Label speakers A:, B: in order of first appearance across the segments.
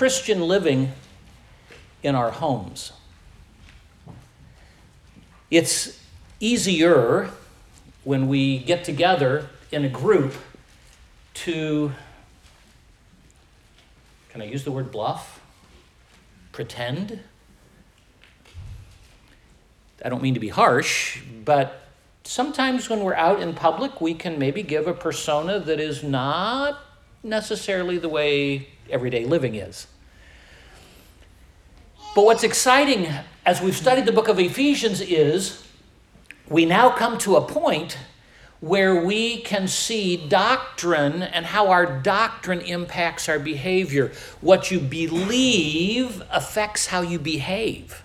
A: Christian living in our homes. It's easier when we get together in a group to, can I use the word bluff? Pretend? I don't mean to be harsh, but sometimes when we're out in public, we can maybe give a persona that is not necessarily the way everyday living is. But what's exciting as we've studied the book of Ephesians is we now come to a point where we can see doctrine and how our doctrine impacts our behavior. What you believe affects how you behave.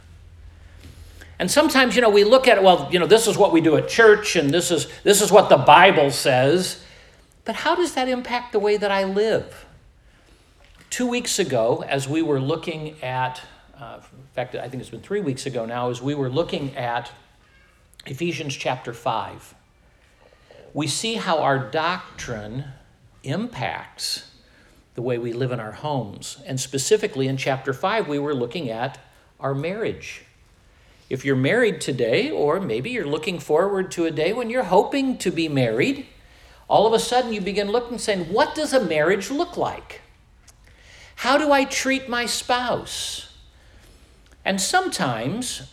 A: And sometimes, you know, we look at it, well, you know, this is what we do at church and this is this is what the Bible says. But how does that impact the way that I live? Two weeks ago, as we were looking at, uh, in fact, I think it's been three weeks ago now, as we were looking at Ephesians chapter 5, we see how our doctrine impacts the way we live in our homes. And specifically in chapter 5, we were looking at our marriage. If you're married today, or maybe you're looking forward to a day when you're hoping to be married, all of a sudden you begin looking and saying, What does a marriage look like? How do I treat my spouse? And sometimes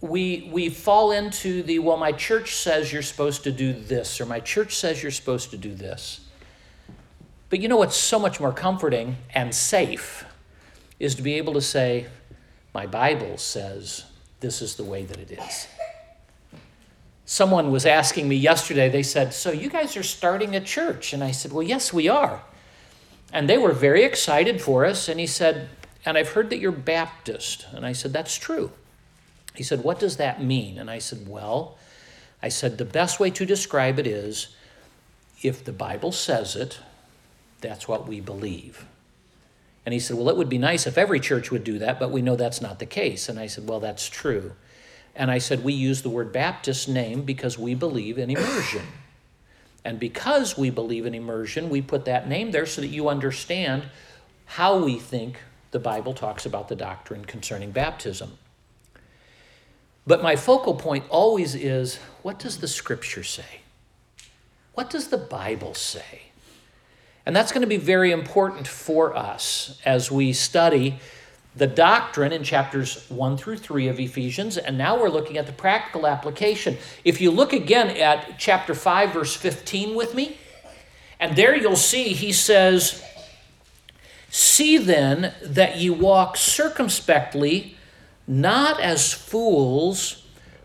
A: we, we fall into the, well, my church says you're supposed to do this, or my church says you're supposed to do this. But you know what's so much more comforting and safe is to be able to say, my Bible says this is the way that it is. Someone was asking me yesterday, they said, So you guys are starting a church? And I said, Well, yes, we are. And they were very excited for us. And he said, And I've heard that you're Baptist. And I said, That's true. He said, What does that mean? And I said, Well, I said, The best way to describe it is if the Bible says it, that's what we believe. And he said, Well, it would be nice if every church would do that, but we know that's not the case. And I said, Well, that's true. And I said, We use the word Baptist name because we believe in immersion. And because we believe in immersion, we put that name there so that you understand how we think the Bible talks about the doctrine concerning baptism. But my focal point always is what does the scripture say? What does the Bible say? And that's going to be very important for us as we study the doctrine in chapters 1 through 3 of Ephesians, and now we're looking at the practical application. If you look again at chapter 5, verse 15 with me, and there you'll see he says, See then that ye walk circumspectly, not as fools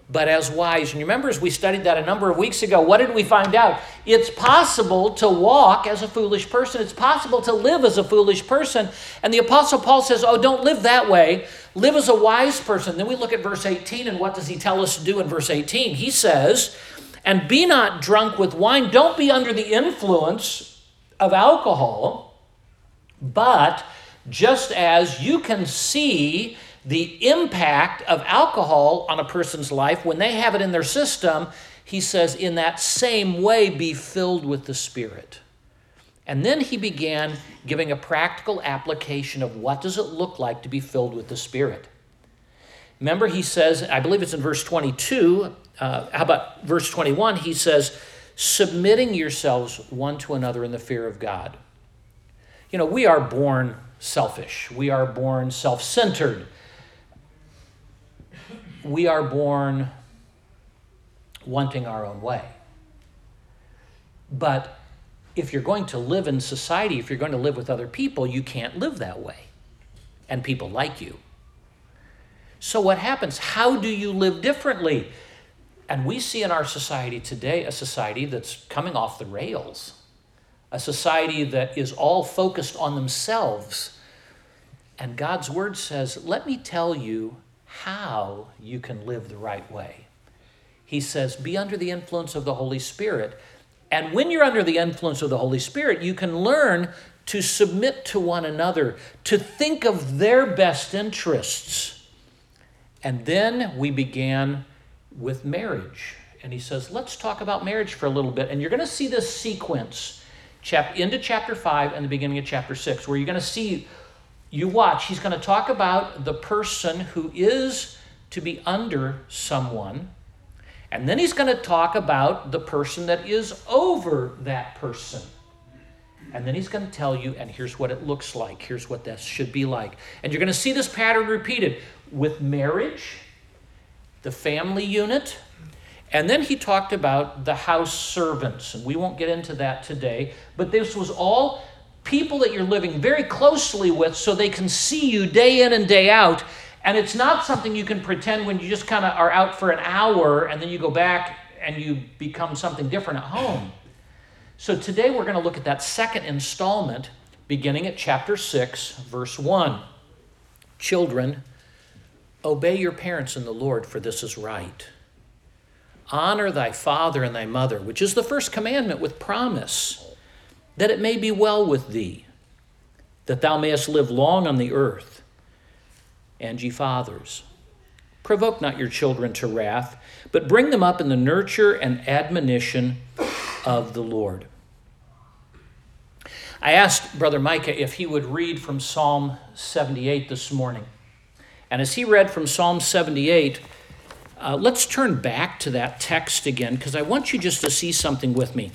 A: but as wise. And you remember, as we studied that a number of weeks ago, what did we find out? It's possible to walk as a foolish person, it's possible to live as a foolish person. And the Apostle Paul says, Oh, don't live that way. Live as a wise person. Then we look at verse 18, and what does he tell us to do in verse 18? He says, And be not drunk with wine, don't be under the influence of alcohol, but just as you can see the impact of alcohol on a person's life when they have it in their system, he says, in that same way, be filled with the Spirit. And then he began giving a practical application of what does it look like to be filled with the Spirit. Remember, he says, I believe it's in verse 22. Uh, how about verse 21? He says, submitting yourselves one to another in the fear of God. You know, we are born selfish, we are born self centered we are born wanting our own way. But if you're going to live in society, if you're going to live with other people, you can't live that way. And people like you. So, what happens? How do you live differently? And we see in our society today a society that's coming off the rails, a society that is all focused on themselves. And God's word says, Let me tell you how you can live the right way. He says, be under the influence of the Holy Spirit. And when you're under the influence of the Holy Spirit, you can learn to submit to one another, to think of their best interests. And then we began with marriage. And he says, let's talk about marriage for a little bit. And you're going to see this sequence chap- into chapter 5 and the beginning of chapter 6, where you're going to see you watch, he's going to talk about the person who is to be under someone. And then he's going to talk about the person that is over that person. And then he's going to tell you, and here's what it looks like. Here's what this should be like. And you're going to see this pattern repeated with marriage, the family unit, and then he talked about the house servants. And we won't get into that today. But this was all people that you're living very closely with so they can see you day in and day out. And it's not something you can pretend when you just kind of are out for an hour and then you go back and you become something different at home. So today we're going to look at that second installment beginning at chapter 6, verse 1. Children, obey your parents in the Lord, for this is right. Honor thy father and thy mother, which is the first commandment with promise, that it may be well with thee, that thou mayest live long on the earth. And ye fathers, provoke not your children to wrath, but bring them up in the nurture and admonition of the Lord. I asked Brother Micah if he would read from Psalm 78 this morning. And as he read from Psalm 78, uh, let's turn back to that text again because I want you just to see something with me.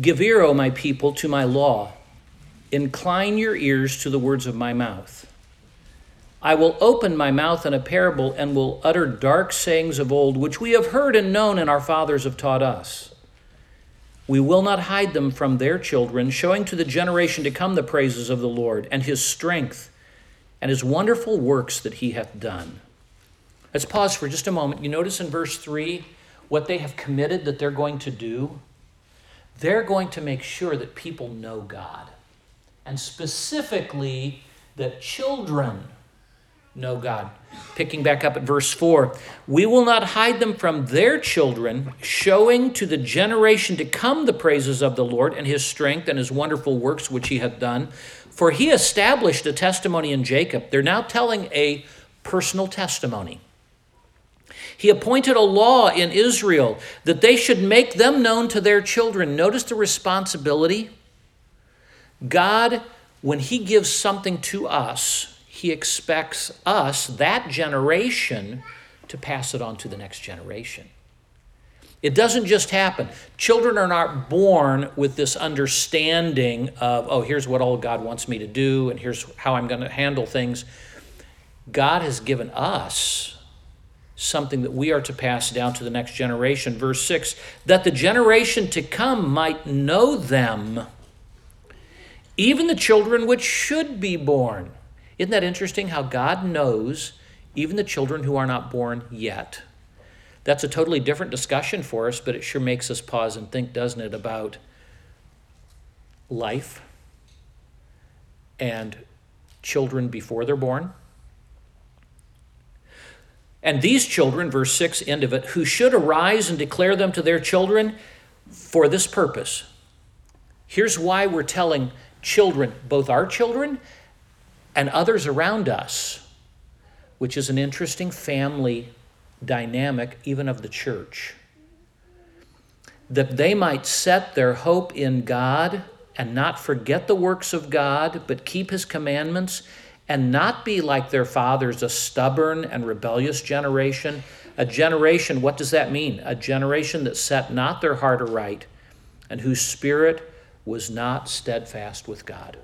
A: Give ear, O my people, to my law. Incline your ears to the words of my mouth. I will open my mouth in a parable and will utter dark sayings of old, which we have heard and known and our fathers have taught us. We will not hide them from their children, showing to the generation to come the praises of the Lord and his strength and his wonderful works that he hath done. Let's pause for just a moment. You notice in verse 3 what they have committed that they're going to do? They're going to make sure that people know God, and specifically that children know God. Picking back up at verse 4 We will not hide them from their children, showing to the generation to come the praises of the Lord and his strength and his wonderful works which he hath done. For he established a testimony in Jacob. They're now telling a personal testimony. He appointed a law in Israel that they should make them known to their children. Notice the responsibility. God, when He gives something to us, he expects us, that generation, to pass it on to the next generation. It doesn't just happen. Children are not born with this understanding of, oh, here's what all God wants me to do, and here's how I'm going to handle things. God has given us something that we are to pass down to the next generation. Verse 6 that the generation to come might know them, even the children which should be born isn't that interesting how God knows even the children who are not born yet? That's a totally different discussion for us, but it sure makes us pause and think, doesn't it, about life and children before they're born? And these children, verse 6, end of it, who should arise and declare them to their children for this purpose. Here's why we're telling children, both our children and others around us, which is an interesting family dynamic, even of the church. That they might set their hope in God and not forget the works of God, but keep his commandments and not be like their fathers, a stubborn and rebellious generation. A generation, what does that mean? A generation that set not their heart aright and whose spirit was not steadfast with God.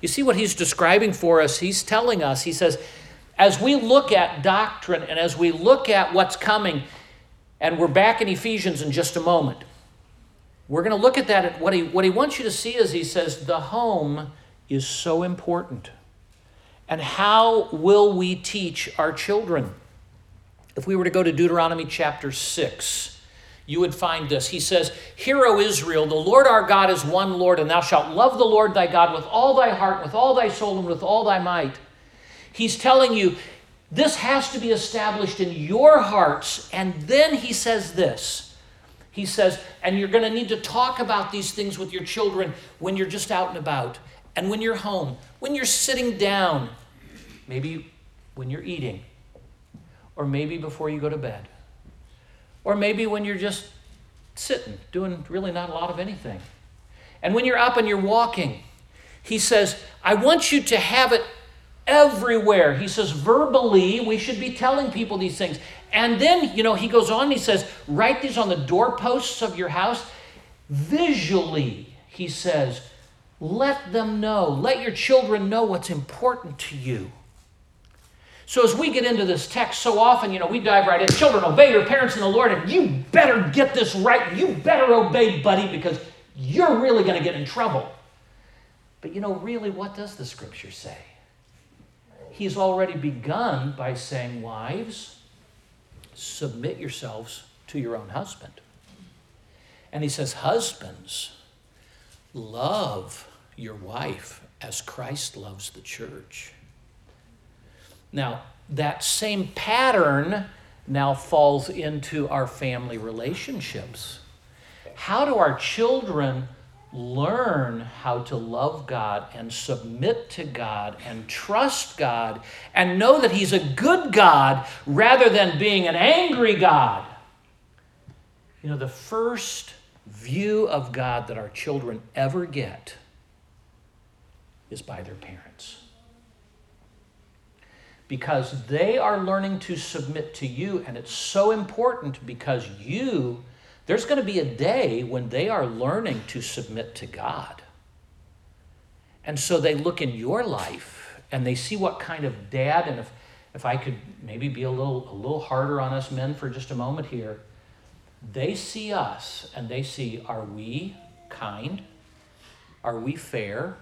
A: You see what he's describing for us? He's telling us, he says, as we look at doctrine and as we look at what's coming, and we're back in Ephesians in just a moment, we're going to look at that. What he, what he wants you to see is he says, the home is so important. And how will we teach our children? If we were to go to Deuteronomy chapter 6, you would find this. He says, Hear, O Israel, the Lord our God is one Lord, and thou shalt love the Lord thy God with all thy heart, with all thy soul, and with all thy might. He's telling you this has to be established in your hearts. And then he says this. He says, and you're going to need to talk about these things with your children when you're just out and about, and when you're home, when you're sitting down, maybe when you're eating, or maybe before you go to bed Or maybe when you're just sitting, doing really not a lot of anything. And when you're up and you're walking, he says, I want you to have it everywhere. He says, verbally, we should be telling people these things. And then, you know, he goes on, he says, write these on the doorposts of your house. Visually, he says, let them know, let your children know what's important to you. So as we get into this text, so often, you know, we dive right in. Children, obey your parents in the Lord, and you better get this right. You better obey, buddy, because you're really going to get in trouble. But you know, really, what does the scripture say? He's already begun by saying, Wives, submit yourselves to your own husband. And he says, Husbands, love your wife as Christ loves the church. Now, that same pattern now falls into our family relationships. How do our children learn how to love God and submit to God and trust God and know that He's a good God rather than being an angry God. You know, the first view of God that our children ever get is by their parents. Because they are learning to submit to you, and it's so important because you there's going to be a day when they are learning to submit to God. And so they look in your life and they see what kind of dad, and if, if I could maybe be a little, a little harder on us men for just a moment here, they see us and they see are we kind? Are we fair?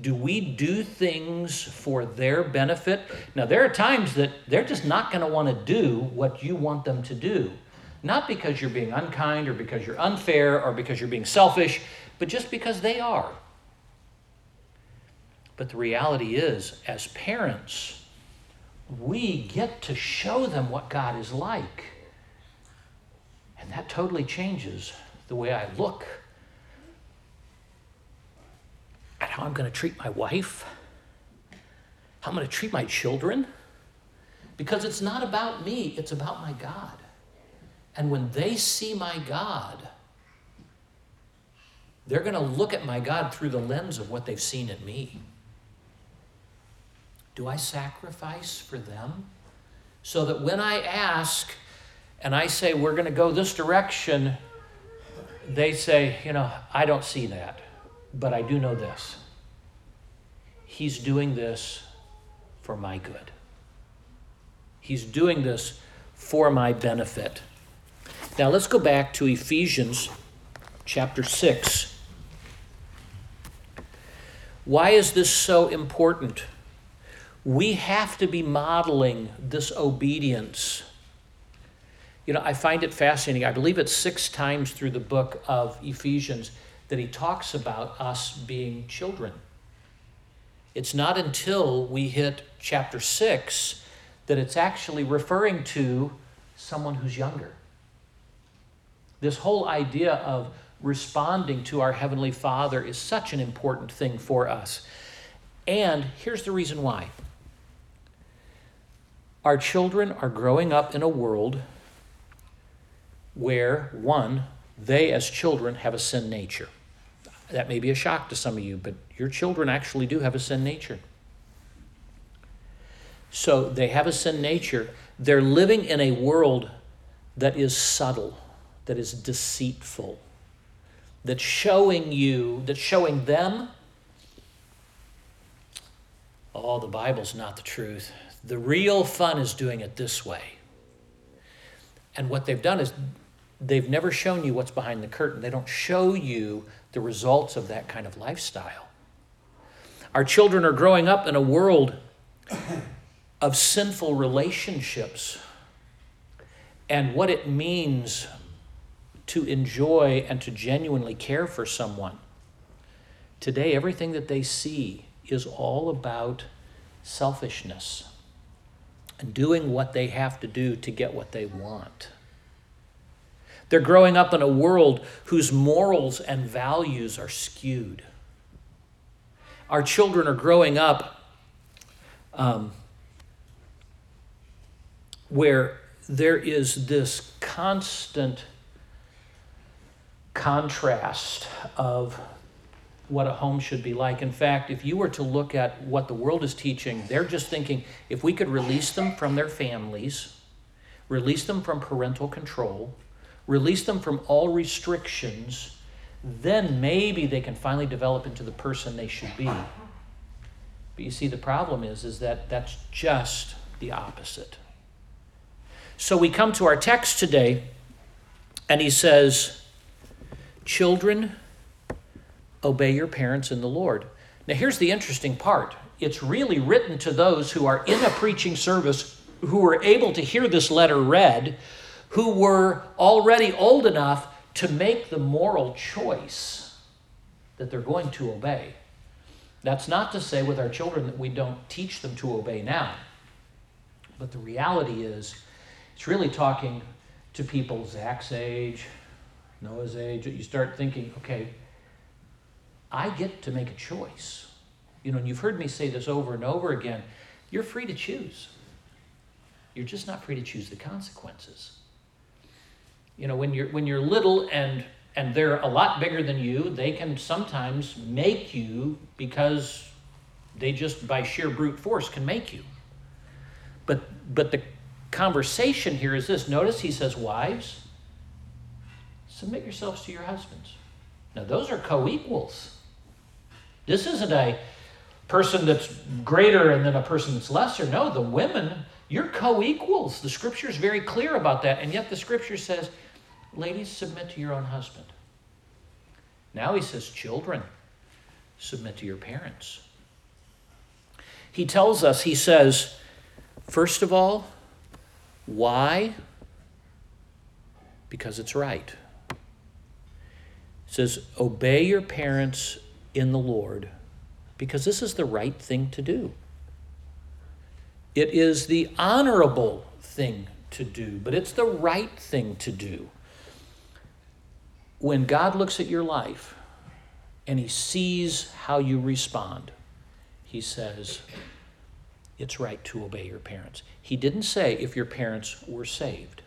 A: Do we do things for their benefit? Now, there are times that they're just not going to want to do what you want them to do. Not because you're being unkind or because you're unfair or because you're being selfish, but just because they are. But the reality is, as parents, we get to show them what God is like. And that totally changes the way I look at how I'm going to treat my wife, how I'm going to treat my children. Because it's not about me, it's about my God. And when they see my God, they're going to look at my God through the lens of what they've seen in me. Do I sacrifice for them? So that when I ask and I say, we're going to go this direction, they say, you know, I don't see that, but I do know this. He's doing this for my good. He's doing this for my benefit. Now let's go back to Ephesians chapter 6. Why is this so important? We have to be modeling this obedience. You know, I find it fascinating. I believe it's six times through the book of Ephesians that he talks about us being children. It's not until we hit chapter 6 that it's actually referring to someone who's younger. This whole idea of responding to our Heavenly Father is such an important thing for us. And here's the reason why our children are growing up in a world where, one, they as children have a sin nature. That may be a shock to some of you, but your children actually do have a sin nature. So they have a sin nature. They're living in a world that is subtle that is deceitful, that's showing you, that's showing them, oh, the Bible's not the truth. The real fun is doing it this way. And what they've done is they've never shown you what's behind the curtain. They don't show you the results of that kind of lifestyle. Our children are growing up in a world of sinful relationships and what it means to enjoy and to genuinely care for someone. Today, everything that they see is all about selfishness and doing what they have to do to get what they want. They're growing up in a world whose morals and values are skewed. Our children are growing up um, where there is this constant contrast of what a home should be like. In fact, if you were to look at what the world is teaching, they're just thinking if we could release them from their families, release them from parental control, release them from all restrictions, then maybe they can finally develop into the person they should be. But you see, the problem is, is that that's just the opposite. So we come to our text today, and he says, Children, obey your parents in the Lord. Now, here's the interesting part it's really written to those who are in a preaching service who are able to hear this letter read, who were already old enough to make the moral choice that they're going to obey. That's not to say with our children that we don't teach them to obey now. But the reality is, it's really talking to people Zach's age, Noah's age. You start thinking, okay, I get to make a choice. You know, and you've heard me say this over and over again. You're free to choose. You're just not free to choose the consequences. You know, when you're when you're little and and they're a lot bigger than you, they can sometimes make you because they just by sheer brute force can make you. But but the conversation here is this. Notice he says, Wives, submit yourselves to your husbands. Now those are co-equals. This isn't a person that's greater and then a person that's lesser. No, the women, you're co equals. The scripture is very clear about that. And yet the scripture says, ladies, submit to your own husband. Now he says, children, submit to your parents. He tells us, he says, first of all, why? Because it's right. He says, obey your parents in the Lord because this is the right thing to do. It is the honorable thing to do, but it's the right thing to do. When God looks at your life and he sees how you respond, he says, it's right to obey your parents. He didn't say if your parents were saved.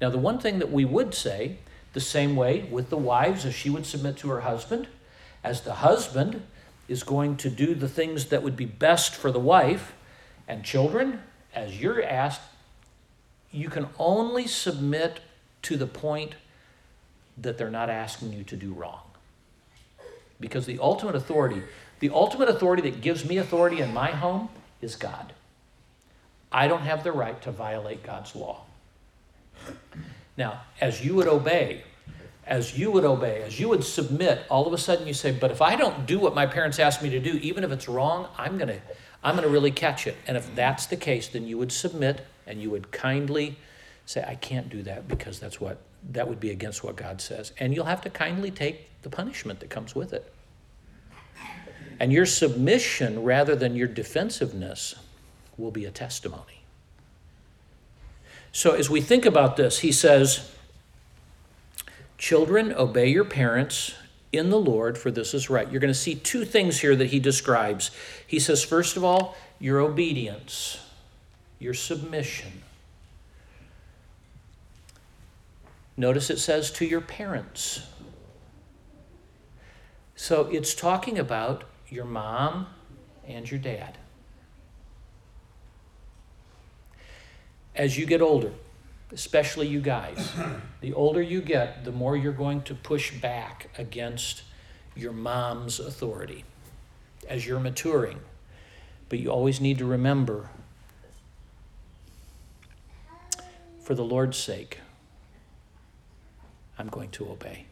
A: Now, the one thing that we would say, the same way with the wives, as she would submit to her husband, as the husband is going to do the things that would be best for the wife, and children, as you're asked, you can only submit to the point that they're not asking you to do wrong. Because the ultimate authority, the ultimate authority that gives me authority in my home is God. I don't have the right to violate God's law. Now, as you would obey, as you would obey, as you would submit, all of a sudden you say, but if I don't do what my parents asked me to do, even if it's wrong, I'm going to I'm going to really catch it. And if that's the case, then you would submit and you would kindly say, I can't do that because that's what that would be against what God says. And you'll have to kindly take the punishment that comes with it. And your submission rather than your defensiveness will be a testimony. So as we think about this, he says, Children, obey your parents in the Lord, for this is right. You're going to see two things here that he describes. He says, first of all, your obedience, your submission. Notice it says to your parents. So it's talking about your mom and your dad. As you get older, especially you guys. The older you get, the more you're going to push back against your mom's authority as you're maturing. But you always need to remember, for the Lord's sake, I'm going to obey.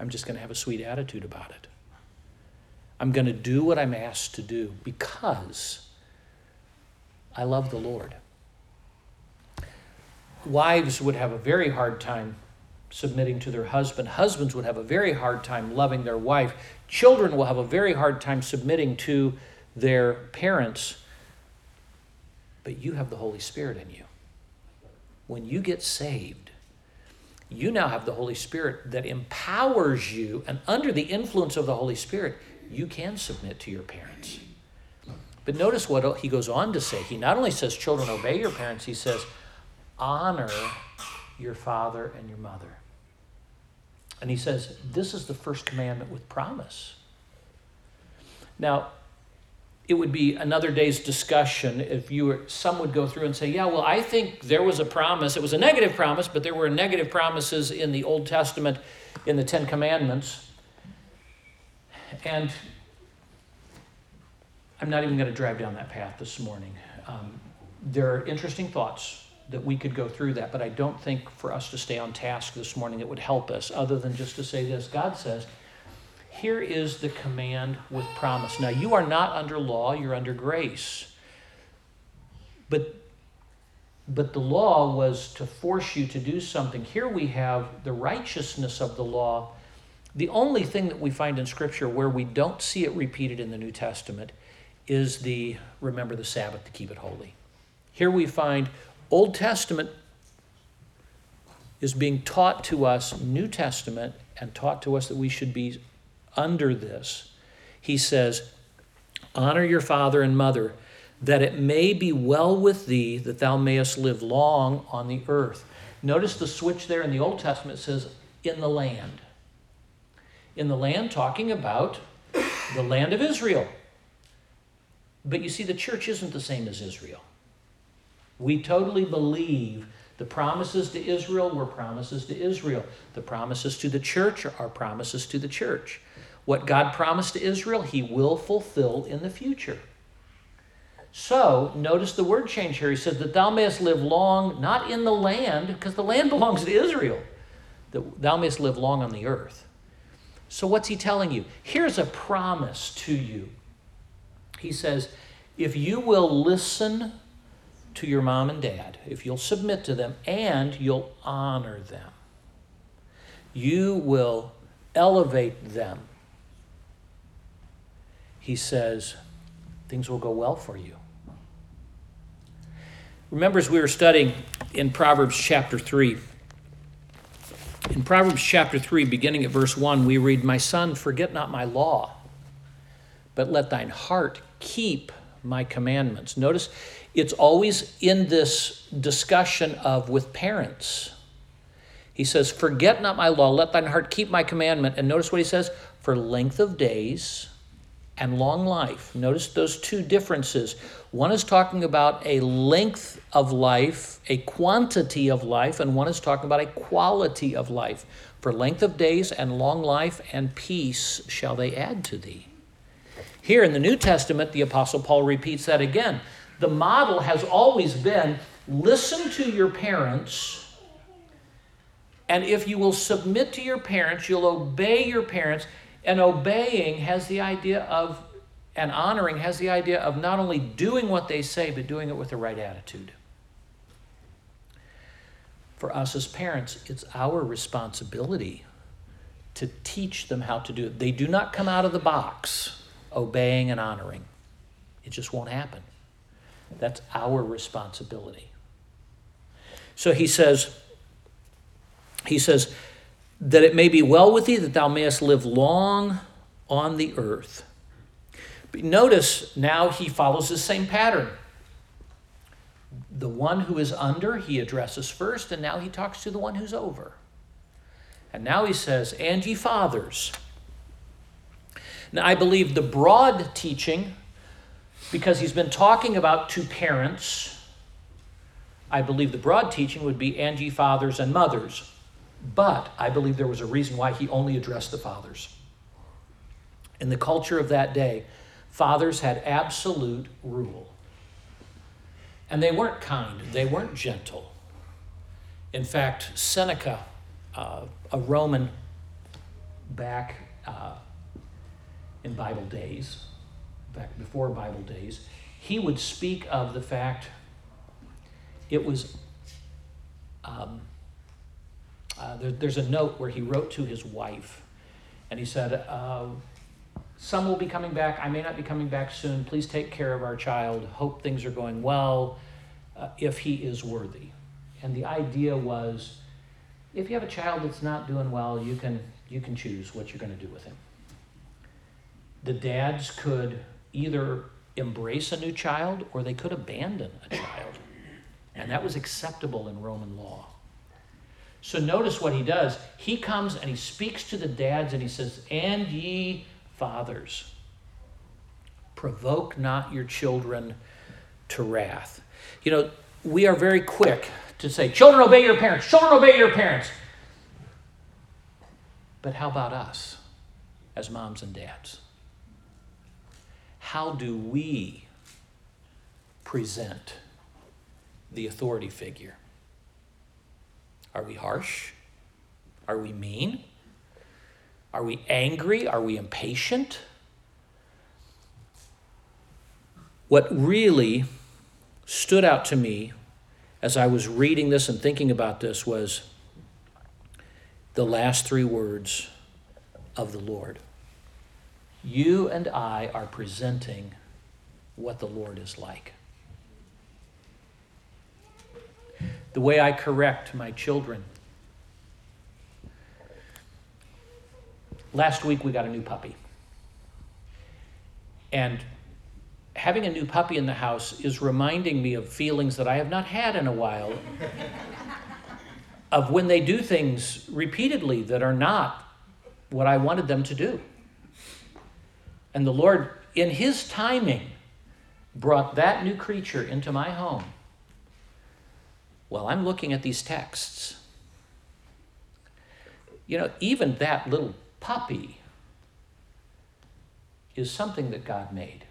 A: I'm just going to have a sweet attitude about it. I'm going to do what I'm asked to do because I love the Lord wives would have a very hard time submitting to their husband. Husbands would have a very hard time loving their wife. Children will have a very hard time submitting to their parents. But you have the Holy Spirit in you. When you get saved, you now have the Holy Spirit that empowers you, and under the influence of the Holy Spirit, you can submit to your parents. But notice what he goes on to say. He not only says, Children, obey your parents, he says, honor your father and your mother. And he says, This is the first commandment with promise. Now, it would be another day's discussion if you were some would go through and say yeah well i think there was a promise. It was a negative promise but there were negative promises in the old testament in the ten commandments. And i'm not even going to drive down that path this morning. Um, there are interesting thoughts that we could go through that but i don't think for us to stay on task this morning it would help us other than just to say this. God says here is the command with promise. Now, you are not under law, you're under grace. But, but the law was to force you to do something. Here we have the righteousness of the law. The only thing that we find in Scripture where we don't see it repeated in the New Testament is the remember the Sabbath to keep it holy. Here we find Old Testament is being taught to us, New Testament, and taught to us that we should be under this. He says, Honor your father and mother, that it may be well with thee, that thou mayest live long on the earth. Notice the switch there in the Old Testament says, in the land. In the land, talking about the land of Israel. But you see, the church isn't the same as Israel. We totally believe the promises to Israel were promises to Israel. The promises to the church are promises to the church. What God promised to Israel, he will fulfill in the future. So, notice the word change here. He says, That thou mayest live long, not in the land, because the land belongs to Israel, that thou mayest live long on the earth. So, what's he telling you? Here's a promise to you. He says, If you will listen to your mom and dad, if you'll submit to them, and you'll honor them, you will elevate them he says, things will go well for you. Remember, as we were studying in Proverbs chapter 3, in Proverbs chapter 3, beginning at verse 1, we read, My son, forget not my law, but let thine heart keep my commandments. Notice it's always in this discussion of with parents. He says, Forget not my law, let thine heart keep my commandment. And notice what he says, For length of days and long life. Notice those two differences. One is talking about a length of life, a quantity of life, and one is talking about a quality of life. For length of days and long life and peace shall they add to thee. Here in the New Testament, the Apostle Paul repeats that again. The model has always been listen to your parents. And if you will submit to your parents, you'll obey your parents, and obeying has the idea of, and honoring has the idea of not only doing what they say, but doing it with the right attitude. For us as parents, it's our responsibility to teach them how to do it. They do not come out of the box obeying and honoring, it just won't happen. That's our responsibility. So he says, he says, that it may be well with thee, that thou mayest live long on the earth. But notice now he follows the same pattern. The one who is under, he addresses first, and now he talks to the one who's over. And now he says, And ye fathers. Now, I believe the broad teaching, because he's been talking about two parents, I believe the broad teaching would be, And ye fathers and mothers. But I believe there was a reason why he only addressed the fathers. In the culture of that day, fathers had absolute rule. And they weren't kind, they weren't gentle. In fact, Seneca, uh, a Roman back uh, in Bible days, back before Bible days, he would speak of the fact it was um, uh, there, there's a note where he wrote to his wife, and he said, uh, Some will be coming back. I may not be coming back soon. Please take care of our child. Hope things are going well uh, if he is worthy. And the idea was if you have a child that's not doing well, you can, you can choose what you're going to do with him. The dads could either embrace a new child or they could abandon a child. And that was acceptable in Roman law. So notice what he does. He comes and he speaks to the dads and he says, And ye fathers, provoke not your children to wrath. You know, we are very quick to say, Children, obey your parents. Children, obey your parents. But how about us as moms and dads? How do we present the authority figure? Are we harsh? Are we mean? Are we angry? Are we impatient? What really stood out to me as I was reading this and thinking about this was the last three words of the Lord. You and I are presenting what the Lord is like. The way I correct my children. Last week we got a new puppy. And having a new puppy in the house is reminding me of feelings that I have not had in a while of when they do things repeatedly that are not what I wanted them to do. And the Lord, in His timing, brought that new creature into my home. Well, I'm looking at these texts. You know, even that little puppy is something that God made.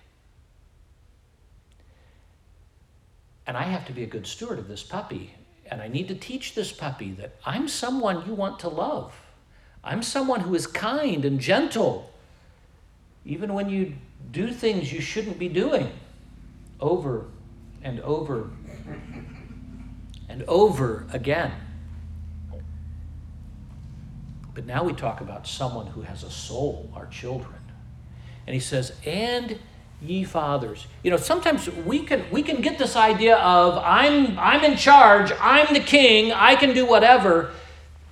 A: And I have to be a good steward of this puppy. And I need to teach this puppy that I'm someone you want to love. I'm someone who is kind and gentle, even when you do things you shouldn't be doing over and over and over again. But now we talk about someone who has a soul, our children. And he says, and ye fathers. You know, sometimes we can we can get this idea of I'm I'm in charge, I'm the king, I can do whatever.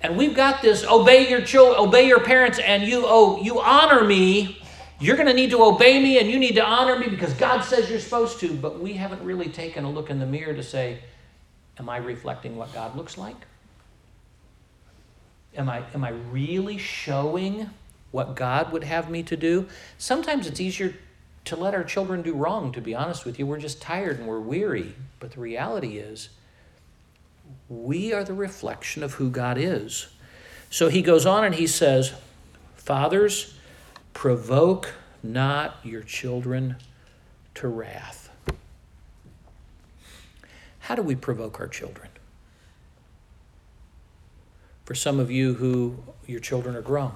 A: And we've got this obey your children, obey your parents, and you oh you honor me. You're going to need to obey me and you need to honor me because God says you're supposed to. But we haven't really taken a look in the mirror to say, Am I reflecting what God looks like? Am I, am I really showing what God would have me to do? Sometimes it's easier to let our children do wrong, to be honest with you. We're just tired and we're weary. But the reality is, we are the reflection of who God is. So he goes on and he says, Fathers, provoke not your children to wrath. How do we provoke our children? For some of you who your children are grown,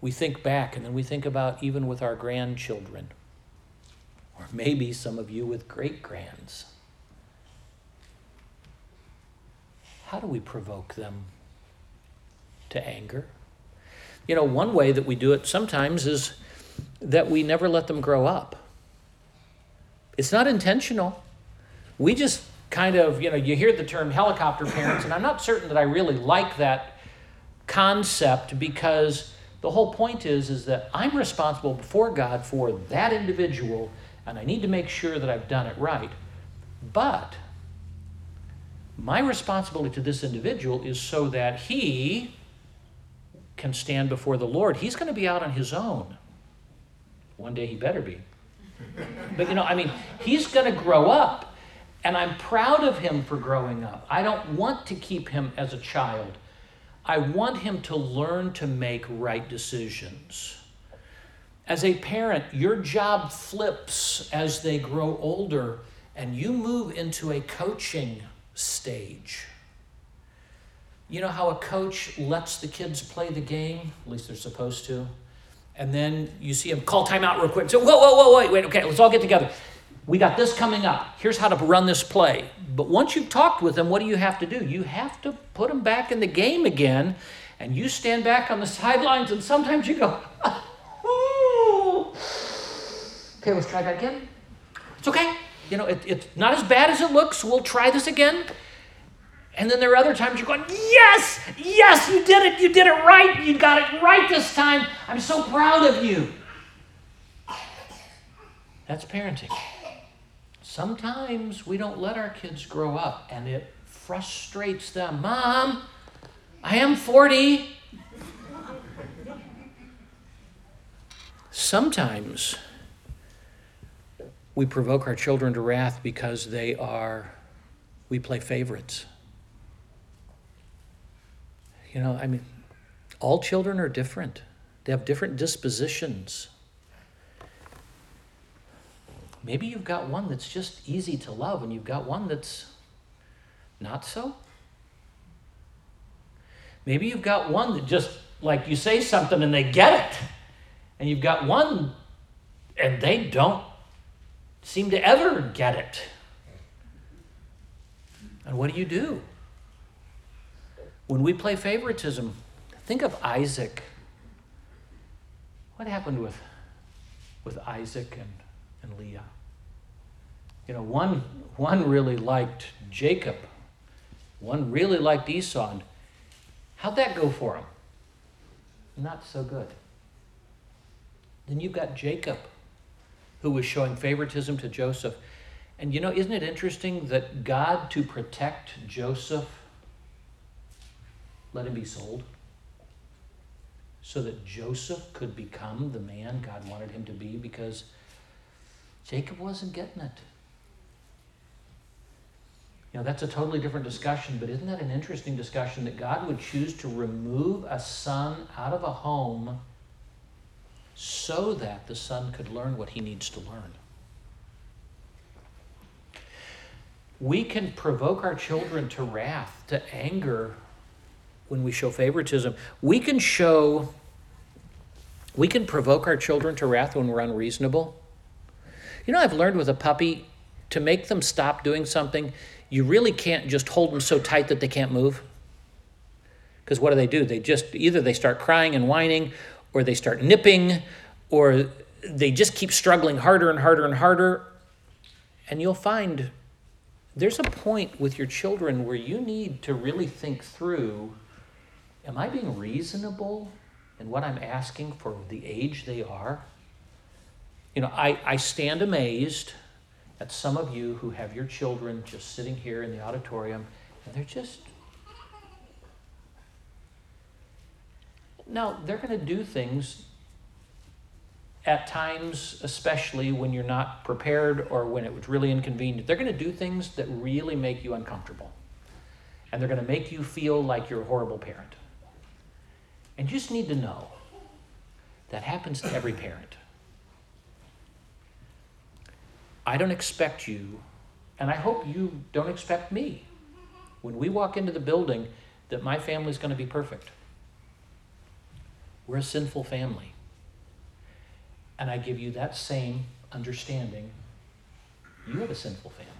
A: we think back and then we think about even with our grandchildren, or maybe some of you with great grands. How do we provoke them to anger? You know, one way that we do it sometimes is that we never let them grow up. It's not intentional. We just kind of, you know, you hear the term helicopter parents, and I'm not certain that I really like that concept because the whole point is is that I'm responsible before God for that individual and I need to make sure that I've done it right. But my responsibility to this individual is so that he can stand before the Lord. He's going to be out on his own. One day he better be. But you know, I mean, he's going to grow up and I'm proud of him for growing up. I don't want to keep him as a child. I want him to learn to make right decisions. As a parent, your job flips as they grow older and you move into a coaching stage. You know how a coach lets the kids play the game? At least they're supposed to. And then you see them call timeout real quick. So, whoa, whoa, whoa, wait, wait, okay, let's all get together we got this coming up. Here's how to run this play. But once you've talked with them, what do you have to do? You have to put them back in the game again, and you stand back on the sidelines, and sometimes you go, okay, let's try that again. It's okay. You know, it, it's not as bad as it looks. We'll try this again. And then there are other times you're going, yes, yes, you did it. You did it right. You got it right this time. I'm so proud of you. That's parenting. Sometimes we don't let our kids grow up and it frustrates them. Mom, I am 40. Sometimes we provoke our children to wrath because they are, we play favorites. You know, I mean, all children are different, they have different dispositions. Maybe you've got one that's just easy to love, and you've got one that's not so. Maybe you've got one that just, like, you say something and they get it. And you've got one and they don't seem to ever get it. And what do you do? When we play favoritism, think of Isaac. What happened with, with Isaac and, and Leah? You know, one, one really liked Jacob, one really liked Esau. And how'd that go for him? Not so good. Then you've got Jacob, who was showing favoritism to Joseph. And you know, isn't it interesting that God, to protect Joseph, let him be sold? So that Joseph could become the man God wanted him to be because Jacob wasn't getting it. You know, that's a totally different discussion, but isn't that an interesting discussion that God would choose to remove a son out of a home so that the son could learn what he needs to learn? We can provoke our children to wrath, to anger when we show favoritism. We can show, we can provoke our children to wrath when we're unreasonable. You know, I've learned with a puppy to make them stop doing something, you really can't just hold them so tight that they can't move. Because what do they do? They just either they start crying and whining, or they start nipping, or they just keep struggling harder and harder and harder. And you'll find there's a point with your children where you need to really think through am I being reasonable in what I'm asking for the age they are? You know, I, I stand amazed at some of you who have your children just sitting here in the auditorium and they're just. Now, they're going to do things at times, especially when you're not prepared or when it was really inconvenient. They're going to do things that really make you uncomfortable. And they're going to make you feel like you're a horrible parent. And you just need to know that happens to every parent. I don't expect you, and I hope you don't expect me, when we walk into the building, that my family is going to be perfect. We're a sinful family. And I give you that same understanding. You have a sinful family.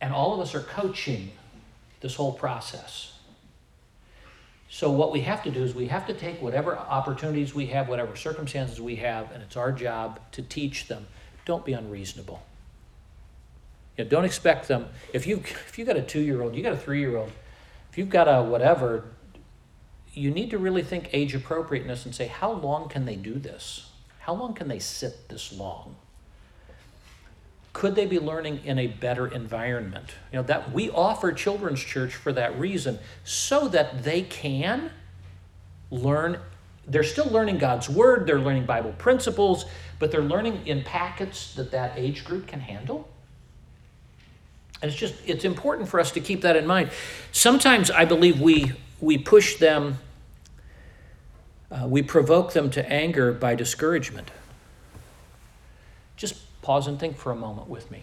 A: And all of us are coaching this whole process. So, what we have to do is we have to take whatever opportunities we have, whatever circumstances we have, and it's our job to teach them don't be unreasonable. You know, don't expect them. If you if you got a two year old, you got a three year old, if you've got a whatever, you need to really think age appropriateness and say how long can they do this? How long can they sit this long? Could they be learning in a better environment? You know that we offer children's church for that reason, so that they can learn they're still learning God's word, they're learning Bible principles, but they're learning in packets that that age group can handle. And it's just it's important for us to keep that in mind. Sometimes I believe we we push them uh, we provoke them to anger by discouragement. Just pause and think for a moment with me.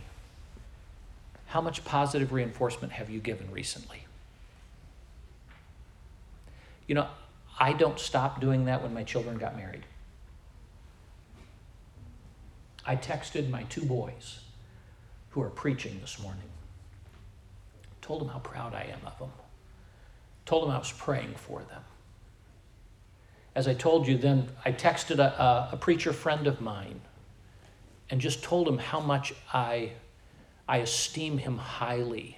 A: How much positive reinforcement have you given recently? You know, I don't stop doing that when my children got married. I texted my two boys who are preaching this morning, told them how proud I am of them, told them I was praying for them. As I told you, then I texted a, a, preacher friend of mine and just told him how much I, I esteem him highly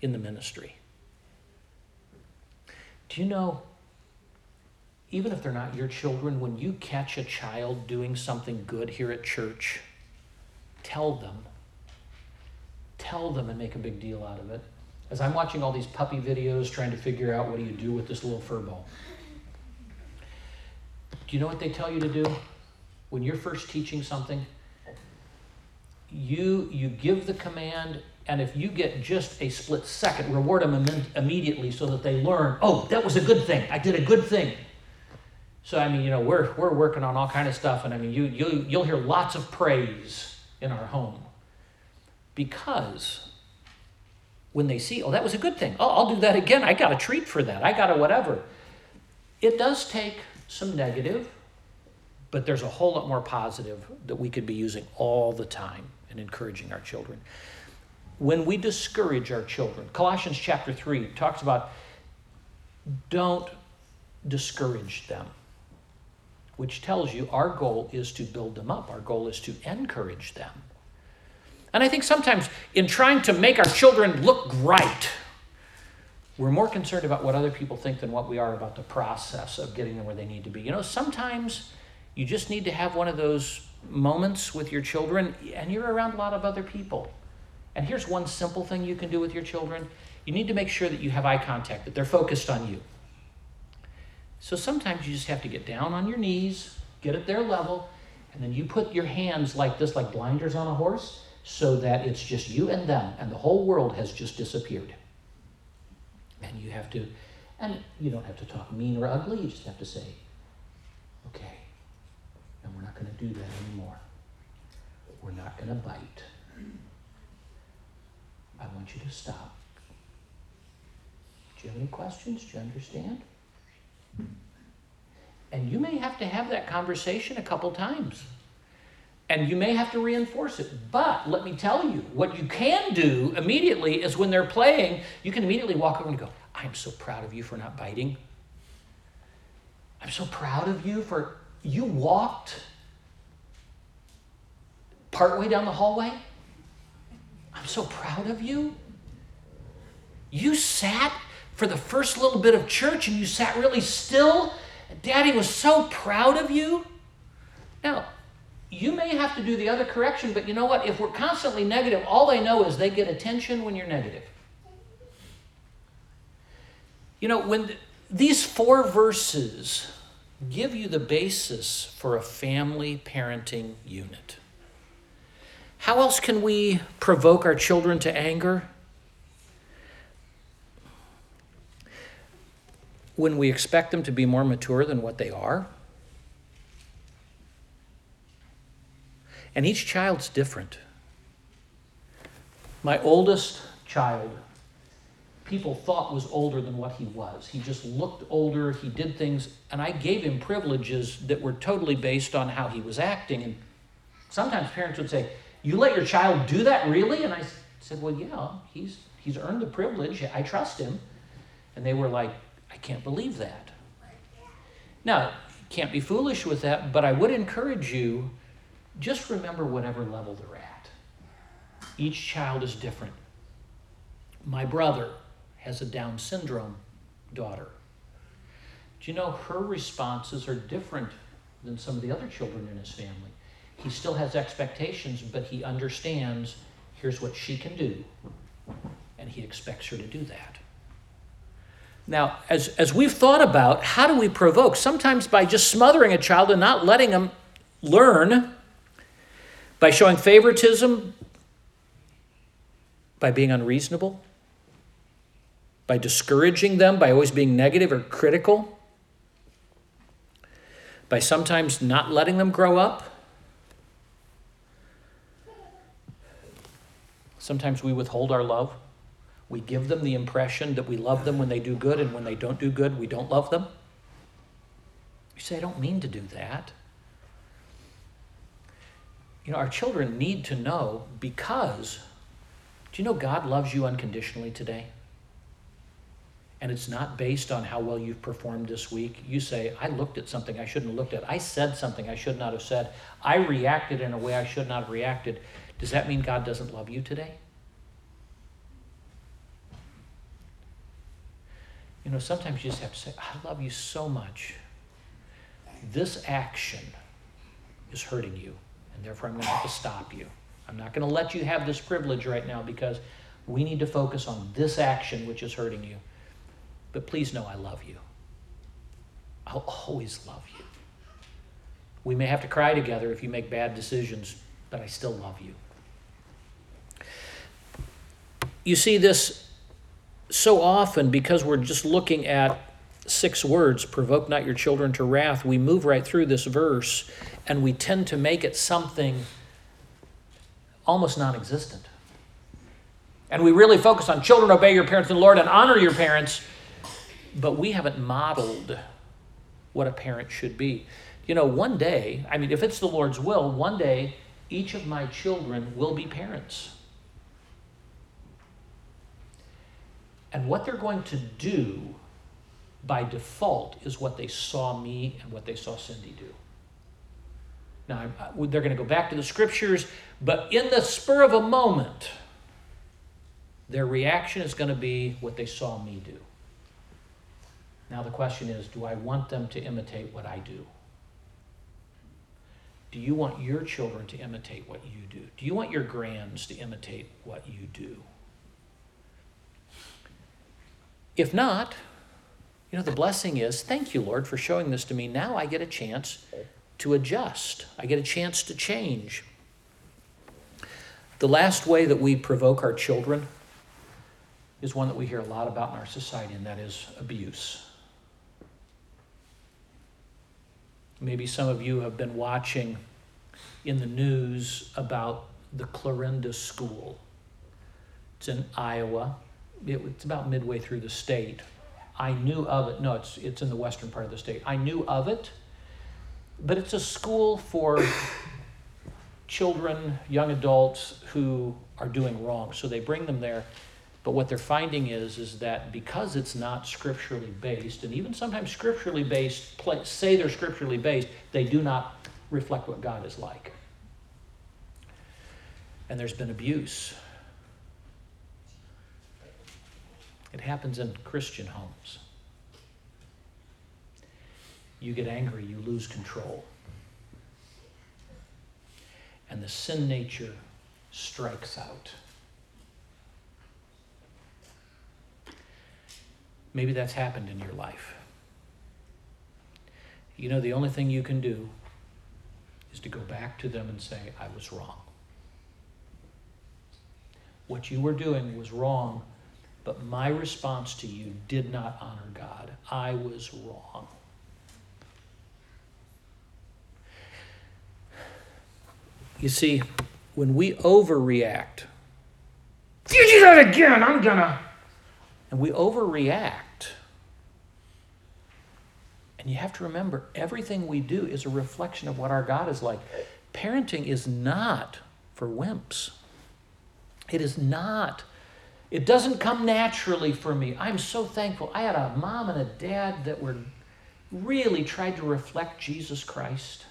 A: in the ministry. Do you know even if they're not your children, when you catch a child doing something good here at church, tell them. Tell them and make a big deal out of it. As I'm watching all these puppy videos trying to figure out what do you do with this little fur ball. Do you know what they tell you to do? When you're first teaching something, you you give the command and if you get just a split second, reward them Im- immediately so that they learn, oh, that was a good thing. I did a good thing. So I mean, you know, we're we're working on all kind of stuff, and I mean, you you you'll hear lots of praise in our home because when they see, oh, that was a good thing. Oh, I'll do that again. I got a treat for that. I got a whatever. It does take some negative, but there's a whole lot more positive that we could be using all the time and encouraging our children. When we discourage our children, Colossians chapter 3 talks about don't discourage them which tells you our goal is to build them up, our goal is to encourage them. And I think sometimes in trying to make our children look right, we're more concerned about what other people think than what we are about the process of getting them where they need to be. You know, sometimes you just need to have one of those moments with your children and you're around a lot of other people. And here's one simple thing you can do with your children you need to make sure that you have eye contact, that they're focused on you. So sometimes you just have to get down on your knees, get at their level, and then you put your hands like this, like blinders on a horse, so that it's just you and them, and the whole world has just disappeared. And you have to, and you don't have to talk mean or ugly, you just have to say, okay, and we're not going to do that anymore. We're not going to bite. I want you to stop. Do you have any questions? Do you understand? And you may have to have that conversation a couple times. And you may have to reinforce it. But let me tell you, what you can do immediately is when they're playing, you can immediately walk over and go, I'm so proud of you for not biting. I'm so proud of you for you walked partway down the hallway. I'm so proud of you. You sat for the first little bit of church and you sat really still. Daddy was so proud of you. Now, you may have to do the other correction, but you know what? If we're constantly negative, all they know is they get attention when you're negative. You know, when these four verses give you the basis for a family parenting unit, how else can we provoke our children to anger? When we expect them to be more mature than what they are. And each child's different. My oldest child, people thought was older than what he was. He just looked older, he did things, and I gave him privileges that were totally based on how he was acting. And sometimes parents would say, You let your child do that, really? And I said, Well, yeah, he's, he's earned the privilege. I trust him. And they were like, I can't believe that. Now, can't be foolish with that, but I would encourage you just remember whatever level they're at. Each child is different. My brother has a Down syndrome daughter. Do you know her responses are different than some of the other children in his family? He still has expectations, but he understands here's what she can do, and he expects her to do that. Now, as, as we've thought about, how do we provoke? Sometimes by just smothering a child and not letting them learn, by showing favoritism, by being unreasonable, by discouraging them, by always being negative or critical, by sometimes not letting them grow up. Sometimes we withhold our love. We give them the impression that we love them when they do good, and when they don't do good, we don't love them. You say, I don't mean to do that. You know, our children need to know because, do you know God loves you unconditionally today? And it's not based on how well you've performed this week. You say, I looked at something I shouldn't have looked at. I said something I should not have said. I reacted in a way I should not have reacted. Does that mean God doesn't love you today? You know, sometimes you just have to say, I love you so much. This action is hurting you, and therefore I'm going to have to stop you. I'm not going to let you have this privilege right now because we need to focus on this action which is hurting you. But please know I love you. I'll always love you. We may have to cry together if you make bad decisions, but I still love you. You see this so often because we're just looking at six words provoke not your children to wrath. We move right through this verse and we tend to make it something almost non existent. And we really focus on children, obey your parents and Lord and honor your parents, but we haven't modeled what a parent should be. You know, one day, I mean, if it's the Lord's will, one day each of my children will be parents. And what they're going to do by default is what they saw me and what they saw Cindy do. Now, they're going to go back to the scriptures, but in the spur of a moment, their reaction is going to be what they saw me do. Now, the question is do I want them to imitate what I do? Do you want your children to imitate what you do? Do you want your grands to imitate what you do? If not, you know, the blessing is thank you, Lord, for showing this to me. Now I get a chance to adjust, I get a chance to change. The last way that we provoke our children is one that we hear a lot about in our society, and that is abuse. Maybe some of you have been watching in the news about the Clarinda School. It's in Iowa. It, it's about midway through the state. I knew of it. No, it's, it's in the western part of the state. I knew of it, but it's a school for children, young adults who are doing wrong. So they bring them there. But what they're finding is, is that because it's not scripturally based, and even sometimes scripturally based, say they're scripturally based, they do not reflect what God is like. And there's been abuse. It happens in Christian homes. You get angry, you lose control. And the sin nature strikes out. Maybe that's happened in your life. You know, the only thing you can do is to go back to them and say, I was wrong. What you were doing was wrong, but my response to you did not honor God. I was wrong. You see, when we overreact, you do that again, I'm gonna. And we overreact and you have to remember, everything we do is a reflection of what our God is like. Parenting is not for wimps. It is not. It doesn't come naturally for me. I'm so thankful. I had a mom and a dad that were really tried to reflect Jesus Christ.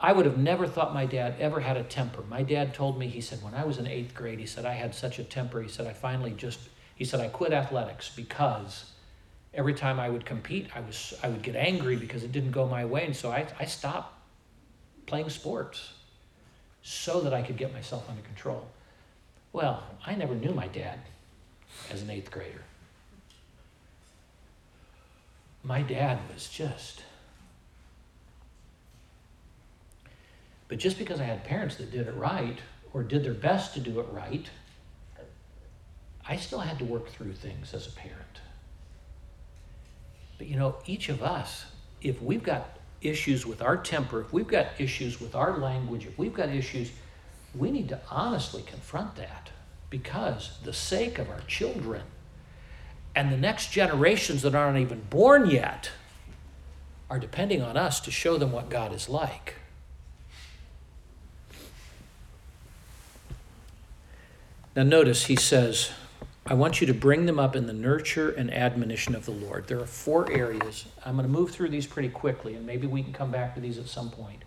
A: I would have never thought my dad ever had a temper. My dad told me, he said, when I was in eighth grade, he said, I had such a temper. He said, I finally just, he said, I quit athletics because every time I would compete, I was I would get angry because it didn't go my way, and so I, I stopped playing sports so that I could get myself under control. Well, I never knew my dad as an eighth grader. My dad was just. But just because I had parents that did it right or did their best to do it right, I still had to work through things as a parent. But you know, each of us, if we've got issues with our temper, if we've got issues with our language, if we've got issues, we need to honestly confront that because the sake of our children and the next generations that aren't even born yet are depending on us to show them what God is like. Now, notice he says, I want you to bring them up in the nurture and admonition of the Lord. There are four areas. I'm going to move through these pretty quickly, and maybe we can come back to these at some point.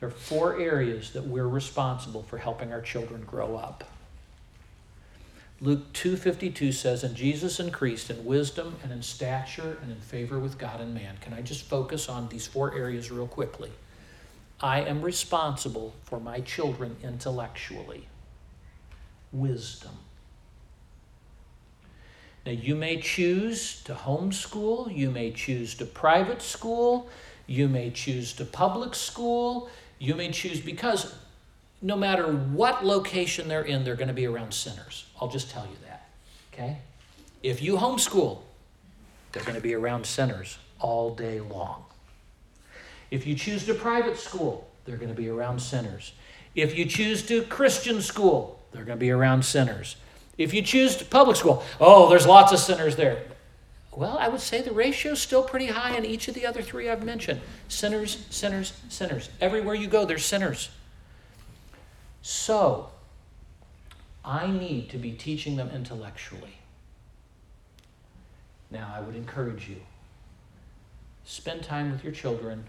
A: There are four areas that we're responsible for helping our children grow up. Luke 2:52 says, "And Jesus increased in wisdom and in stature and in favor with God and man." Can I just focus on these four areas real quickly? I am responsible for my children intellectually. Wisdom. Now, you may choose to homeschool, you may choose to private school, you may choose to public school, you may choose because no matter what location they're in, they're going to be around sinners. I'll just tell you that. Okay? If you homeschool, they're going to be around sinners all day long. If you choose to private school, they're going to be around sinners. If you choose to Christian school, they're going to be around sinners. If you choose public school, oh, there's lots of sinners there. Well, I would say the ratio is still pretty high in each of the other three I've mentioned sinners, sinners, sinners. Everywhere you go, there's sinners. So, I need to be teaching them intellectually. Now, I would encourage you spend time with your children.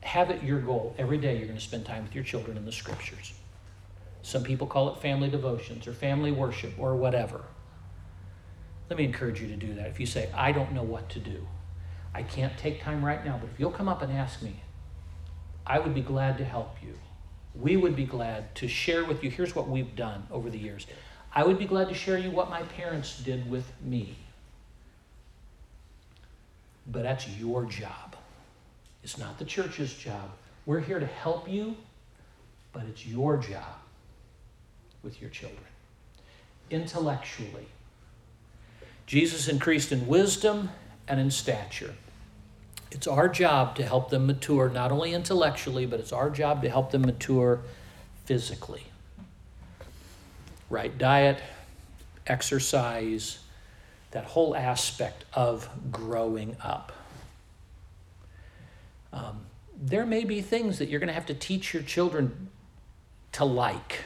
A: Have it your goal. Every day you're going to spend time with your children in the scriptures. Some people call it family devotions or family worship or whatever. Let me encourage you to do that. If you say, I don't know what to do, I can't take time right now, but if you'll come up and ask me, I would be glad to help you. We would be glad to share with you. Here's what we've done over the years. I would be glad to share you what my parents did with me. But that's your job. It's not the church's job. We're here to help you, but it's your job with your children. Intellectually, Jesus increased in wisdom and in stature. It's our job to help them mature, not only intellectually, but it's our job to help them mature physically. Right diet, exercise, that whole aspect of growing up. Um, there may be things that you're going to have to teach your children to like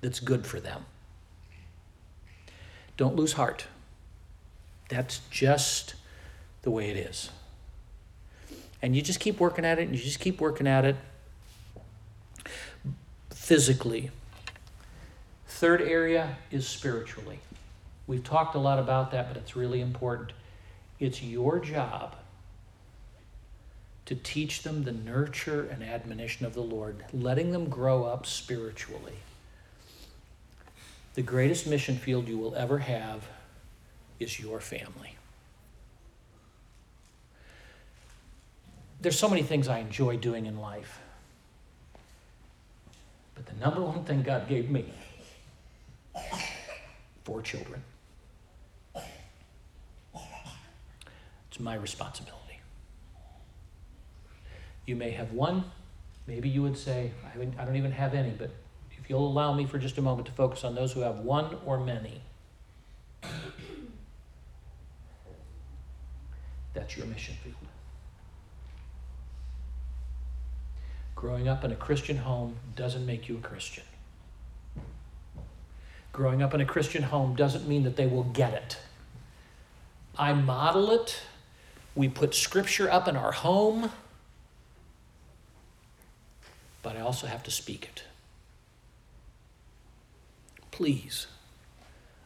A: that's good for them. Don't lose heart. That's just the way it is. And you just keep working at it, and you just keep working at it physically. Third area is spiritually. We've talked a lot about that, but it's really important. It's your job to teach them the nurture and admonition of the Lord, letting them grow up spiritually. The greatest mission field you will ever have is your family. There's so many things I enjoy doing in life. But the number one thing God gave me four children. It's my responsibility. You may have one, maybe you would say, I don't even have any, but if you'll allow me for just a moment to focus on those who have one or many, that's your mission field. Growing up in a Christian home doesn't make you a Christian. Growing up in a Christian home doesn't mean that they will get it. I model it. We put scripture up in our home, but I also have to speak it please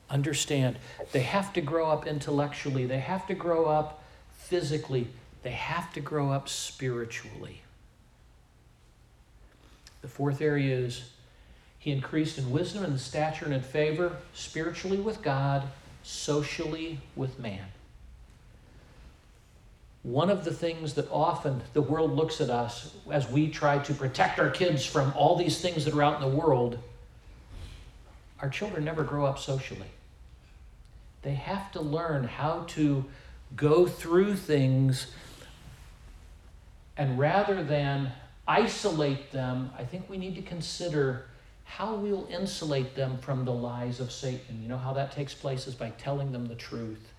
A: understand they have to grow up intellectually, they have to grow up physically, they have to grow up spiritually. The fourth area is he increased in wisdom and stature and in favor, spiritually with God, socially with man. One of the things that often the world looks at us as we try to protect our kids from all these things that are out in the world our children never grow up socially. They have to learn how to go through things, and rather than isolate them, I think we need to consider how we'll insulate them from the lies of Satan. You know how that takes place is by telling them the truth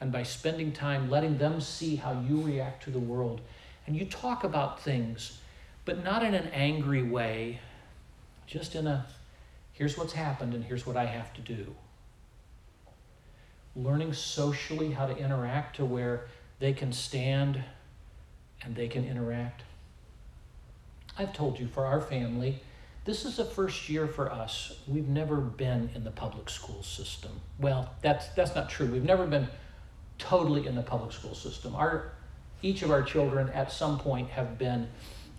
A: and by spending time letting them see how you react to the world. And you talk about things, but not in an angry way, just in a here's what's happened and here's what I have to do. Learning socially how to interact to where they can stand and they can interact. I've told you for our family, this is the first year for us. We've never been in the public school system. Well, that's that's not true. We've never been totally in the public school system. Our each of our children at some point have been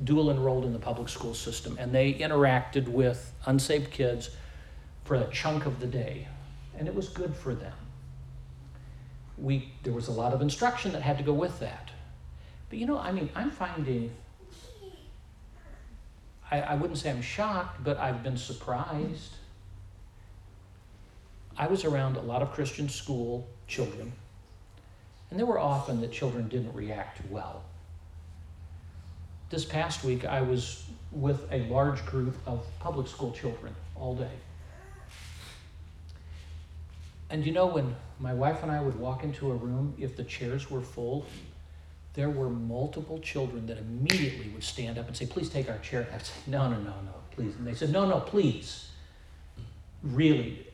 A: dual enrolled in the public school system, and they interacted with unsaved kids for a chunk of the day, and it was good for them. We, there was a lot of instruction that had to go with that. But you know, I mean, I'm finding, I, I wouldn't say I'm shocked, but I've been surprised. I was around a lot of Christian school children, and there were often that children didn't react well this past week, I was with a large group of public school children all day. And you know, when my wife and I would walk into a room, if the chairs were full, there were multiple children that immediately would stand up and say, Please take our chair. I'd say, No, no, no, no, please. And they said, No, no, please. Really,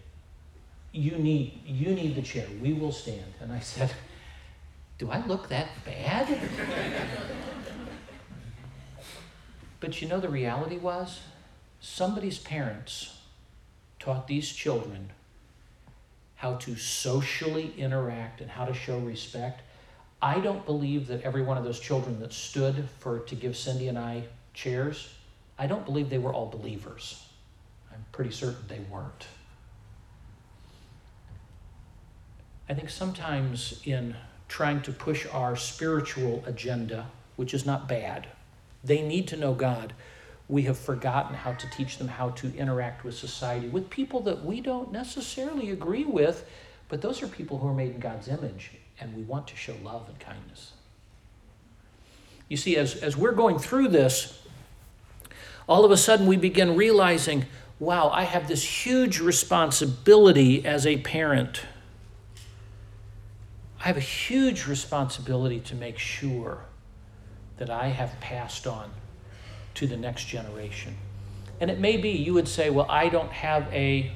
A: you need, you need the chair. We will stand. And I said, Do I look that bad? But you know, the reality was somebody's parents taught these children how to socially interact and how to show respect. I don't believe that every one of those children that stood for to give Cindy and I chairs, I don't believe they were all believers. I'm pretty certain they weren't. I think sometimes in trying to push our spiritual agenda, which is not bad, they need to know God. We have forgotten how to teach them how to interact with society, with people that we don't necessarily agree with, but those are people who are made in God's image, and we want to show love and kindness. You see, as, as we're going through this, all of a sudden we begin realizing wow, I have this huge responsibility as a parent. I have a huge responsibility to make sure that I have passed on to the next generation. And it may be you would say, well, I don't have a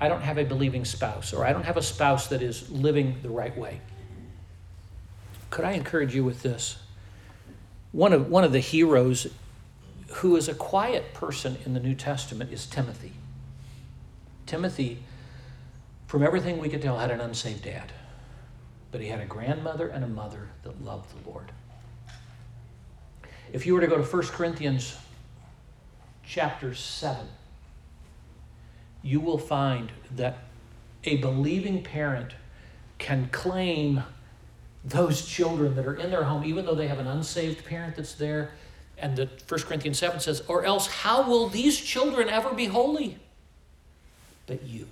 A: I don't have a believing spouse, or I don't have a spouse that is living the right way. Could I encourage you with this? One of, one of the heroes who is a quiet person in the New Testament is Timothy. Timothy, from everything we could tell, had an unsaved dad, but he had a grandmother and a mother that loved the Lord. If you were to go to 1 Corinthians chapter 7, you will find that a believing parent can claim those children that are in their home, even though they have an unsaved parent that's there. And that 1 Corinthians 7 says, Or else, how will these children ever be holy? But you.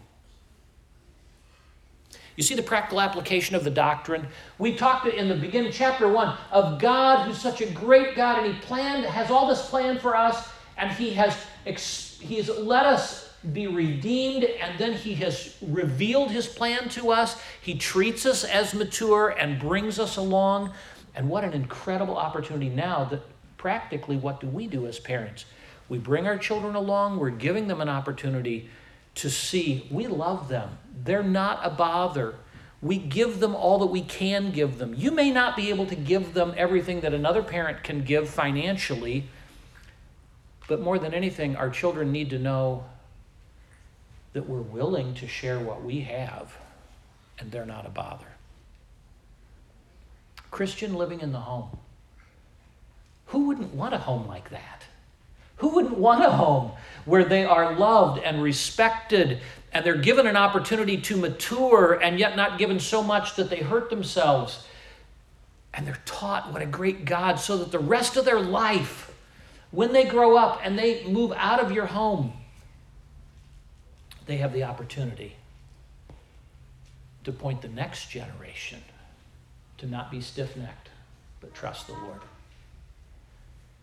A: You see the practical application of the doctrine? We talked in the beginning, chapter one, of God who's such a great God, and He planned, has all this plan for us, and He has He's let us be redeemed, and then He has revealed His plan to us. He treats us as mature and brings us along. And what an incredible opportunity now that practically what do we do as parents? We bring our children along, we're giving them an opportunity to see we love them. They're not a bother. We give them all that we can give them. You may not be able to give them everything that another parent can give financially, but more than anything, our children need to know that we're willing to share what we have and they're not a bother. Christian living in the home. Who wouldn't want a home like that? Who wouldn't want a home where they are loved and respected and they're given an opportunity to mature and yet not given so much that they hurt themselves? And they're taught what a great God so that the rest of their life, when they grow up and they move out of your home, they have the opportunity to point the next generation to not be stiff necked, but trust the Lord.